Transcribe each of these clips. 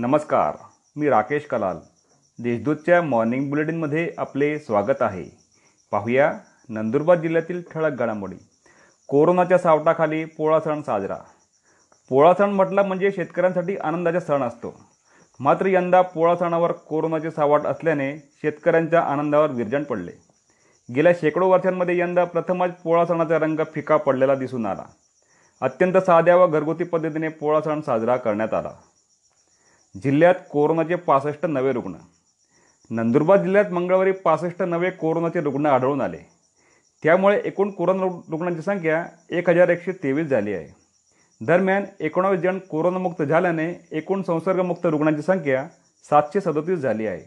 नमस्कार मी राकेश कलाल. देशदूतच्या मॉर्निंग बुलेटिनमध्ये आपले स्वागत आहे. पाहूया नंदुरबार जिल्ह्यातील ठळक घडामोडी. कोरोनाच्या सावटाखाली पोळा सण साजरा. पोळा सण म्हटला म्हणजे शेतकऱ्यांसाठी आनंदाचा सण असतो. मात्र यंदा पोळा सणावर कोरोनाचे सावट असल्याने शेतकऱ्यांच्या आनंदावर विरजण पडले. गेल्या शेकडो वर्षांमध्ये यंदा प्रथमच पोळा सणाचा रंग फिका पडलेला दिसून आला. अत्यंत साध्या व घरगुती पद्धतीने पोळा सण साजरा करण्यात आला. जिल्ह्यात कोरोनाचे पासष्ट नवे रुग्ण. नंदुरबार जिल्ह्यात मंगळवारी पासष्ट नवे कोरोनाचे रुग्ण आढळून आले. त्यामुळे एकूण कोरोना रुग्णांची संख्या एक हजार एकशे तेवीस झाली आहे. दरम्यान एकोणावीस जण कोरोनामुक्त झाल्याने एकूण संसर्गमुक्त रुग्णांची संख्या सातशे सदतीस झाली आहे.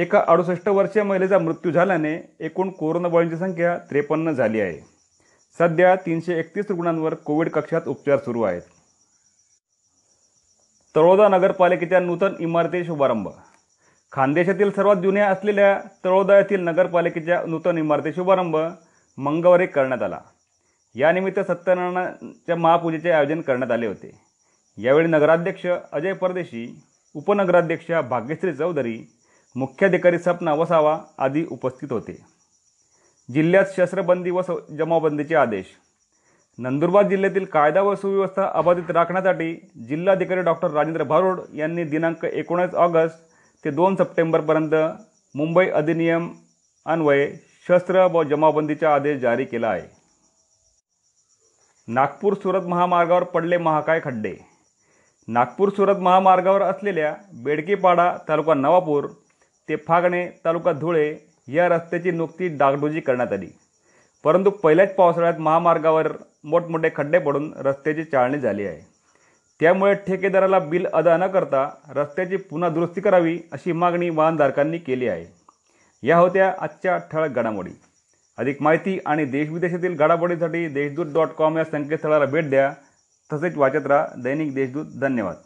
एका अडुसष्ट वर्षीय महिलेचा मृत्यू झाल्याने एकूण कोरोनाबळींची संख्या त्रेपन्न झाली आहे. सध्या तीनशे एकतीस रुग्णांवर कोविड कक्षात उपचार सुरू आहेत. तळोदा नगरपालिकेच्या नूतन इमारती शुभारंभ. खानदेशातील सर्वात जुन्या असलेल्या तळोदा येथील नगरपालिकेच्या नूतन इमारती शुभारंभ मंगळवारी करण्यात आला. यानिमित्त सत्यनारायणाच्या महापूजेचे आयोजन करण्यात आले होते. यावेळी नगराध्यक्ष अजय परदेशी उपनगराध्यक्षा भाग्यश्री चौधरी मुख्याधिकारी सपना वसावा आदी उपस्थित होते. जिल्ह्यात शस्त्रबंदी व स- जमावबंदीचे आदेश नंदुरबार जिल्ह्यातील कायदा व सुव्यवस्था अबाधित राखण्यासाठी जिल्हाधिकारी डॉक्टर राजेंद्र भारुड यांनी दिनांक एकोणीस ऑगस्ट ते दोन सप्टेंबरपर्यंत मुंबई अधिनियम अन्वये शस्त्र व जमाबंदीचा आदेश जारी केला आहे. नागपूर सुरत महामार्गावर पडले महाकाय खड्डे. नागपूर सुरत महामार्गावर असलेल्या बेडकीपाडा तालुका नवापूर ते फागणे तालुका धुळे या रस्त्याची नुकतीच डागडुजी करण्यात आली. परंतु पहिल्याच पावसाळ्यात महामार्गावर मोठमोठे खड्डे पडून रस्त्याची चाळणी झाली आहे. त्यामुळे ठेकेदाराला बिल अदा न करता रस्त्याची पुन्हा दुरुस्ती करावी अशी मागणी वाहनधारकांनी केली आहे. या होत्या आजच्या ठळक घडामोडी. अधिक माहिती आणि देशविदेशातील घडामोडीसाठी देशदूत डॉट कॉम या संकेतस्थळाला भेट द्या. तसेच वाचत राहा दैनिक देशदूत. धन्यवाद.